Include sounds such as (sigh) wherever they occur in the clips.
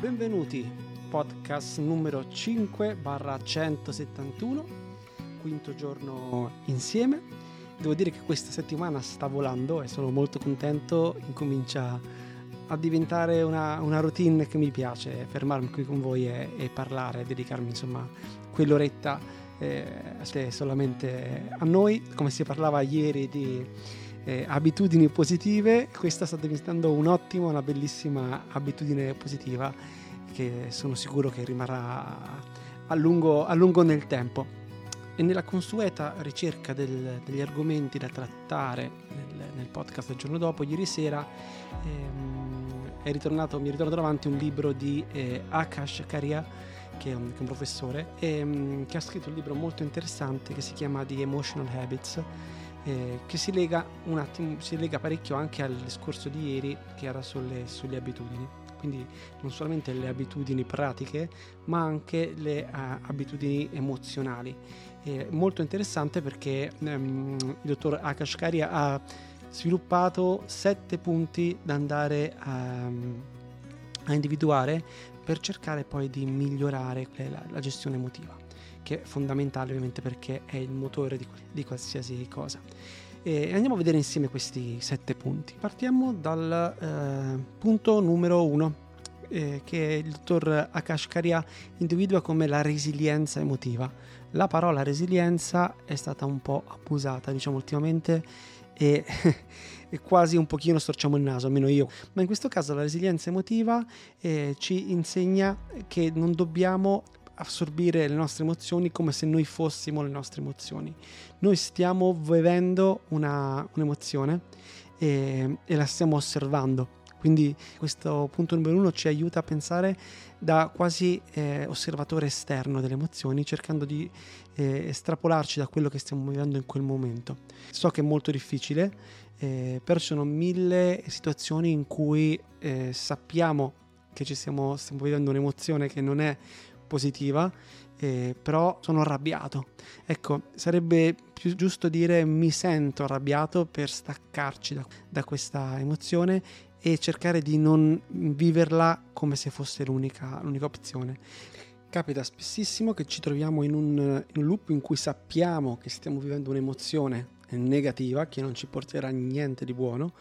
benvenuti, podcast numero 5 barra 171, quinto giorno insieme. Devo dire che questa settimana sta volando e sono molto contento, incomincia a diventare una, una routine che mi piace, fermarmi qui con voi e, e parlare, dedicarmi insomma quell'oretta eh, solamente a noi, come si parlava ieri di eh, abitudini positive, questa sta diventando un'ottima, una bellissima abitudine positiva che sono sicuro che rimarrà a lungo, a lungo nel tempo. E nella consueta ricerca del, degli argomenti da trattare nel, nel, podcast del giorno dopo, ieri sera ehm, è ritornato, mi è ritornato davanti un libro di eh, Akash Karia, che è un, che è un professore, ehm, che ha scritto un libro molto interessante che si chiama The Emotional Habits eh, che si lega un attimo, si lega parecchio anche al discorso di ieri che era sulle, sulle abitudini. Quindi non solamente le abitudini pratiche, ma anche le uh, abitudini emozionali. È molto interessante perché um, il dottor Akashkari ha sviluppato sette punti da andare a, a individuare per cercare poi di migliorare la, la gestione emotiva che è fondamentale ovviamente perché è il motore di, di qualsiasi cosa. E andiamo a vedere insieme questi sette punti. Partiamo dal eh, punto numero uno, eh, che il dottor Akash Karia individua come la resilienza emotiva. La parola resilienza è stata un po' abusata, diciamo, ultimamente e, (laughs) e quasi un pochino storciamo il naso, almeno io. Ma in questo caso la resilienza emotiva eh, ci insegna che non dobbiamo assorbire le nostre emozioni come se noi fossimo le nostre emozioni. Noi stiamo vivendo una, un'emozione e, e la stiamo osservando. Quindi questo punto numero uno ci aiuta a pensare da quasi eh, osservatore esterno delle emozioni, cercando di eh, estrapolarci da quello che stiamo vivendo in quel momento. So che è molto difficile, eh, però ci sono mille situazioni in cui eh, sappiamo che ci stiamo, stiamo vivendo un'emozione che non è positiva, eh, però sono arrabbiato. Ecco, sarebbe più giusto dire mi sento arrabbiato per staccarci da, da questa emozione e cercare di non viverla come se fosse l'unica, l'unica opzione. Capita spessissimo che ci troviamo in un, in un loop in cui sappiamo che stiamo vivendo un'emozione negativa che non ci porterà niente di buono,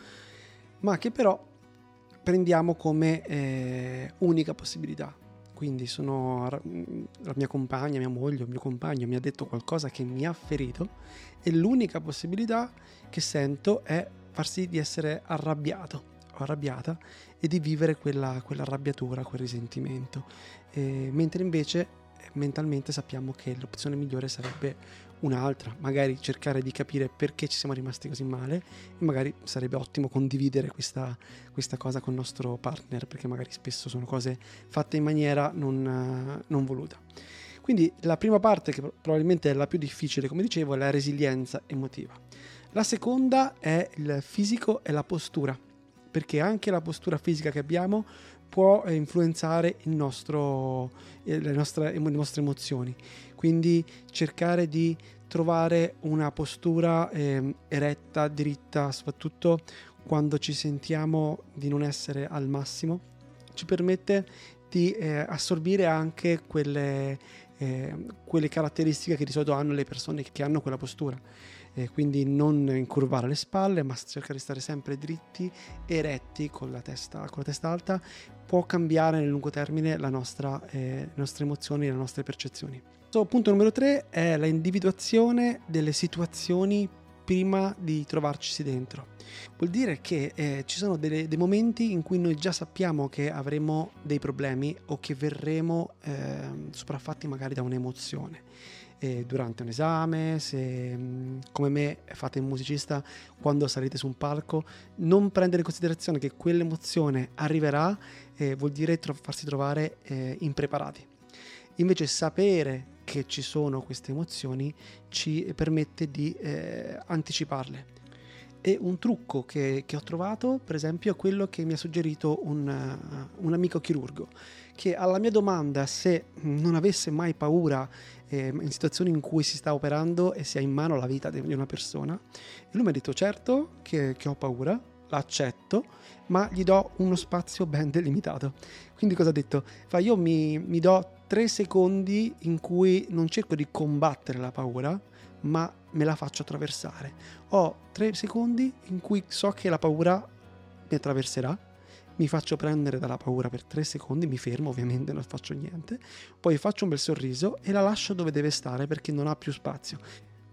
ma che però prendiamo come eh, unica possibilità quindi sono la mia compagna, mia moglie, il mio compagno mi ha detto qualcosa che mi ha ferito e l'unica possibilità che sento è far sì di essere arrabbiato o arrabbiata e di vivere quella, quella arrabbiatura, quel risentimento. E, mentre invece mentalmente sappiamo che l'opzione migliore sarebbe un'altra, magari cercare di capire perché ci siamo rimasti così male e magari sarebbe ottimo condividere questa, questa cosa con il nostro partner perché magari spesso sono cose fatte in maniera non, non voluta. Quindi la prima parte, che probabilmente è la più difficile, come dicevo, è la resilienza emotiva. La seconda è il fisico e la postura, perché anche la postura fisica che abbiamo può influenzare il nostro, eh, le, nostre, le nostre emozioni. Quindi cercare di trovare una postura eh, eretta, dritta, soprattutto quando ci sentiamo di non essere al massimo, ci permette di eh, assorbire anche quelle, eh, quelle, caratteristiche che di solito hanno le persone che hanno quella postura. Eh, quindi non incurvare le spalle, ma cercare di stare sempre dritti, eretti con la testa, con la testa alta, può cambiare nel lungo termine nostra, eh, le nostre emozioni e le nostre percezioni. So, punto numero tre è la individuazione delle situazioni prima di trovarci dentro. Vuol dire che eh, ci sono delle, dei momenti in cui noi già sappiamo che avremo dei problemi o che verremo eh, sopraffatti magari da un'emozione. Eh, durante un esame, se mm, come me fate il musicista quando salite su un palco, non prendere in considerazione che quell'emozione arriverà eh, vuol dire tro- farsi trovare eh, impreparati. Invece sapere che ci sono queste emozioni ci permette di eh, anticiparle. E un trucco che, che, ho trovato, per esempio, è quello che mi ha suggerito un, uh, un, amico chirurgo, che alla mia domanda se non avesse mai paura eh, in situazioni in cui si sta operando e si ha in mano la vita di una persona, lui mi ha detto certo che, che ho paura, l'accetto, ma gli do uno spazio ben delimitato. Quindi cosa ha detto? Fa, io mi, mi do tre secondi in cui non cerco di combattere la paura, ma me la faccio attraversare. Ho tre secondi in cui so che la paura mi attraverserà, mi faccio prendere dalla paura per tre secondi, mi fermo ovviamente, non faccio niente, poi faccio un bel sorriso e la lascio dove deve stare perché non ha più spazio.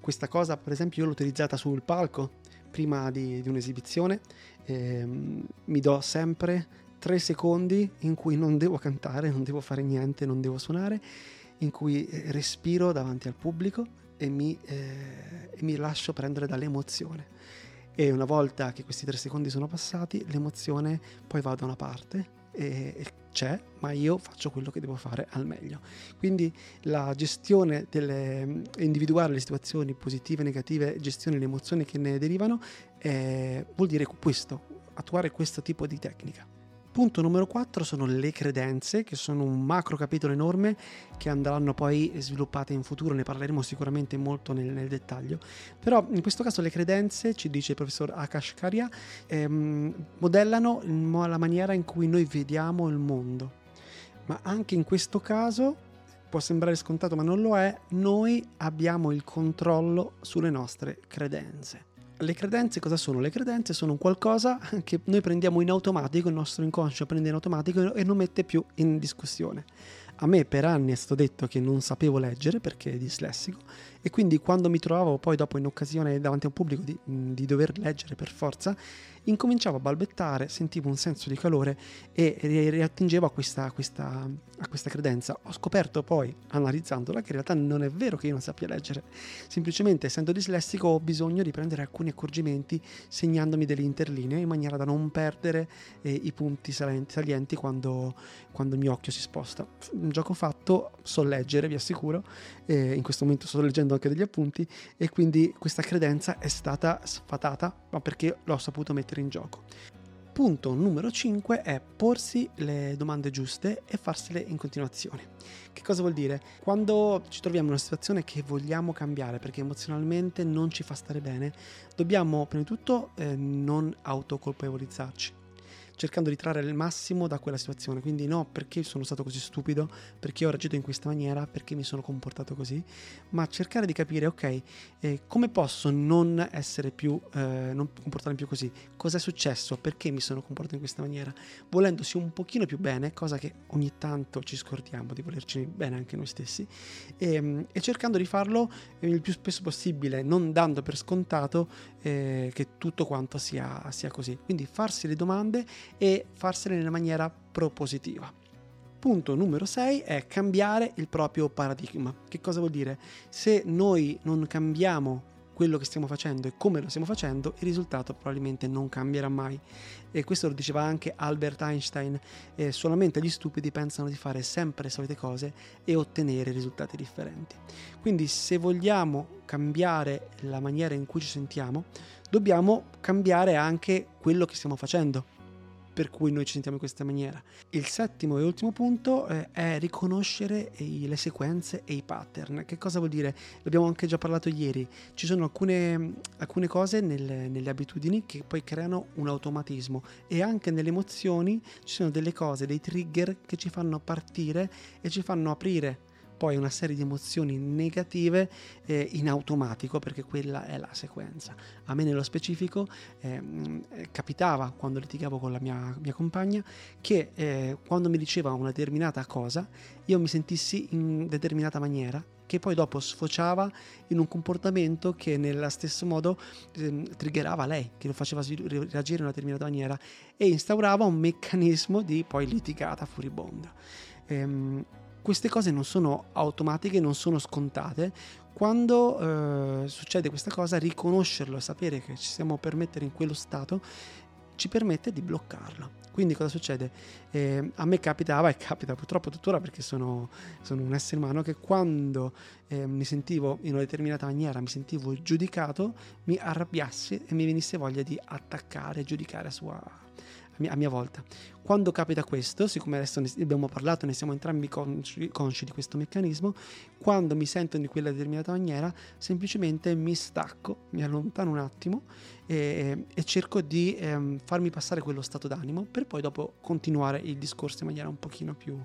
Questa cosa, per esempio, io l'ho utilizzata sul palco prima di, di un'esibizione, ehm, mi do sempre tre secondi in cui non devo cantare, non devo fare niente, non devo suonare, in cui eh, respiro davanti al pubblico e mi, eh, e mi lascio prendere dall'emozione. E una volta che questi tre secondi sono passati, l'emozione poi va da una parte e c'è, ma io faccio quello che devo fare al meglio. Quindi la gestione delle, individuare le situazioni positive e negative, gestione delle emozioni che ne derivano, eh, vuol dire questo, attuare questo tipo di tecnica. Punto numero 4 sono le credenze, che sono un macro capitolo enorme che andranno poi sviluppate in futuro, ne parleremo sicuramente molto nel, nel dettaglio. Però in questo caso le credenze, ci dice il professor Akash Karia, ehm, modellano la maniera in cui noi vediamo il mondo. Ma anche in questo caso può sembrare scontato, ma non lo è, noi abbiamo il controllo sulle nostre credenze le credenze cosa sono? Le credenze sono qualcosa che noi prendiamo in automatico, il nostro inconscio prende in automatico e non mette più in discussione. A me per anni è stato detto che non sapevo leggere perché dislessico e quindi quando mi trovavo poi dopo in occasione davanti a un pubblico di, di dover leggere per forza, incominciavo a balbettare, sentivo un senso di calore e riattingevo a questa, questa, a questa credenza. Ho scoperto poi, analizzandola, che in realtà non è vero che io non sappia leggere, semplicemente essendo dislessico ho bisogno di prendere alcuni accorgimenti segnandomi delle interlinee in maniera da non perdere eh, i punti salienti quando, quando, il mio occhio si sposta. Un gioco fatto, so leggere, vi assicuro, eh, in questo momento sto leggendo anche degli appunti e quindi questa credenza è stata sfatata, ma perché l'ho saputo mettere in gioco. Punto numero 5 è porsi le domande giuste e farsele in continuazione. Che cosa vuol dire? Quando ci troviamo in una situazione che vogliamo cambiare perché emozionalmente non ci fa stare bene, dobbiamo prima di tutto eh, non autocolpevolizzarci cercando di trarre il massimo da quella situazione. Quindi no, perché sono stato così stupido, perché ho reagito in questa maniera, perché mi sono comportato così, ma cercare di capire, ok, eh, come posso non essere più, eh, non comportarmi più così? Cos'è successo? Perché mi sono comportato in questa maniera? Volendosi un pochino più bene, cosa che ogni tanto ci scordiamo di volerci bene anche noi stessi, e, ehm, e cercando di farlo il più spesso possibile, non dando per scontato eh, che tutto quanto sia, sia così. Quindi farsi le domande e farsene nella maniera propositiva. Punto numero 6 è cambiare il proprio paradigma. Che cosa vuol dire? Se noi non cambiamo quello che stiamo facendo e come lo stiamo facendo, il risultato probabilmente non cambierà mai. E questo lo diceva anche Albert Einstein, eh, solamente gli stupidi pensano di fare sempre le solite cose e ottenere risultati differenti. Quindi se vogliamo cambiare la maniera in cui ci sentiamo, dobbiamo cambiare anche quello che stiamo facendo per cui noi ci sentiamo in questa maniera. Il settimo e ultimo punto eh, è riconoscere le sequenze e i pattern. Che cosa vuol dire? L'abbiamo anche già parlato ieri. Ci sono alcune, alcune cose nelle, nelle abitudini che poi creano un automatismo e anche nelle emozioni ci sono delle cose, dei trigger che ci fanno partire e ci fanno aprire poi una serie di emozioni negative eh, in automatico perché quella è la sequenza. A me nello specifico ehm, eh, capitava quando litigavo con la mia, mia compagna che eh, quando mi diceva una determinata cosa io mi sentissi in determinata maniera che poi dopo sfociava in un comportamento che nello stesso modo eh, triggerava lei, che lo faceva reagire in una determinata maniera e instaurava un meccanismo di poi litigata furibonda. Ehm, queste cose non sono automatiche, non sono scontate. Quando eh, succede questa cosa, riconoscerlo e sapere che ci siamo per mettere in quello stato ci permette di bloccarlo. Quindi cosa succede? Eh, a me capitava e capita purtroppo tuttora perché sono, sono un essere umano che quando eh, mi sentivo in una determinata maniera, mi sentivo giudicato, mi arrabbiassi e mi venisse voglia di attaccare, giudicare a sua, mia, a mia volta. Quando capita questo, siccome adesso ne abbiamo parlato, ne siamo entrambi consci, consci di questo meccanismo, quando mi sento in quella determinata maniera, semplicemente mi stacco, mi allontano un attimo e, e cerco di ehm, farmi passare quello stato d'animo per poi dopo continuare il discorso in maniera un pochino più,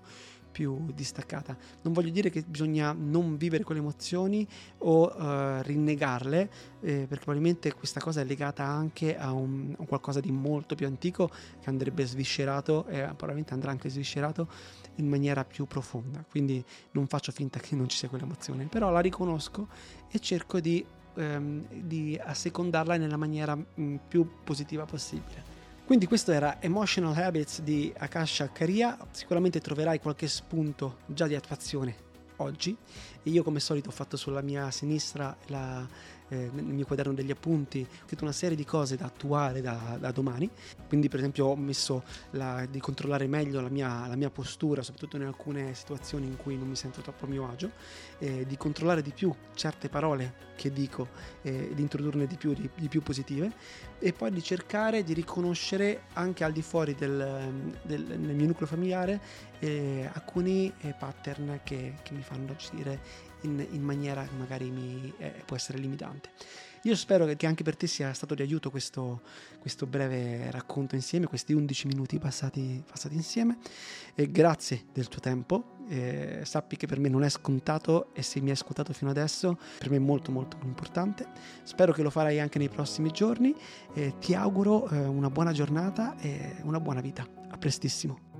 più distaccata. Non voglio dire che bisogna non vivere quelle emozioni o uh, rinnegarle, eh, perché probabilmente questa cosa è legata anche a un, a qualcosa di molto più antico che andrebbe sviscerato e probabilmente andrà anche sviscerato in maniera più profonda. Quindi non faccio finta che non ci sia quell'emozione, però la riconosco e cerco di, ehm, di assecondarla nella maniera mh, mm, più positiva possibile. Quindi questo era Emotional Habits di Akasha Karia, sicuramente troverai qualche spunto già di attuazione oggi. Io come solito ho fatto sulla mia sinistra la, eh, nel mio quaderno degli appunti, ho scritto una serie di cose da attuare da, da domani, quindi per esempio ho messo la, di controllare meglio la mia, la mia, postura, soprattutto in alcune situazioni in cui non mi sento troppo a mio agio, eh, di controllare di più certe parole che dico, eh, di introdurne di più, di, di, più positive e poi di cercare di riconoscere anche al di fuori del, del, mio nucleo familiare eh, alcuni eh, pattern che, che mi fanno agire in, in maniera che magari mi, eh, può essere limitante. Io spero che, anche per te sia stato di aiuto questo, questo breve racconto insieme, questi 11 minuti passati, passati insieme. E grazie del tuo tempo. Eh, sappi che per me non è scontato e se mi hai ascoltato fino adesso per me è molto molto importante. Spero che lo farai anche nei prossimi giorni e ti auguro eh, una buona giornata e una buona vita. A prestissimo.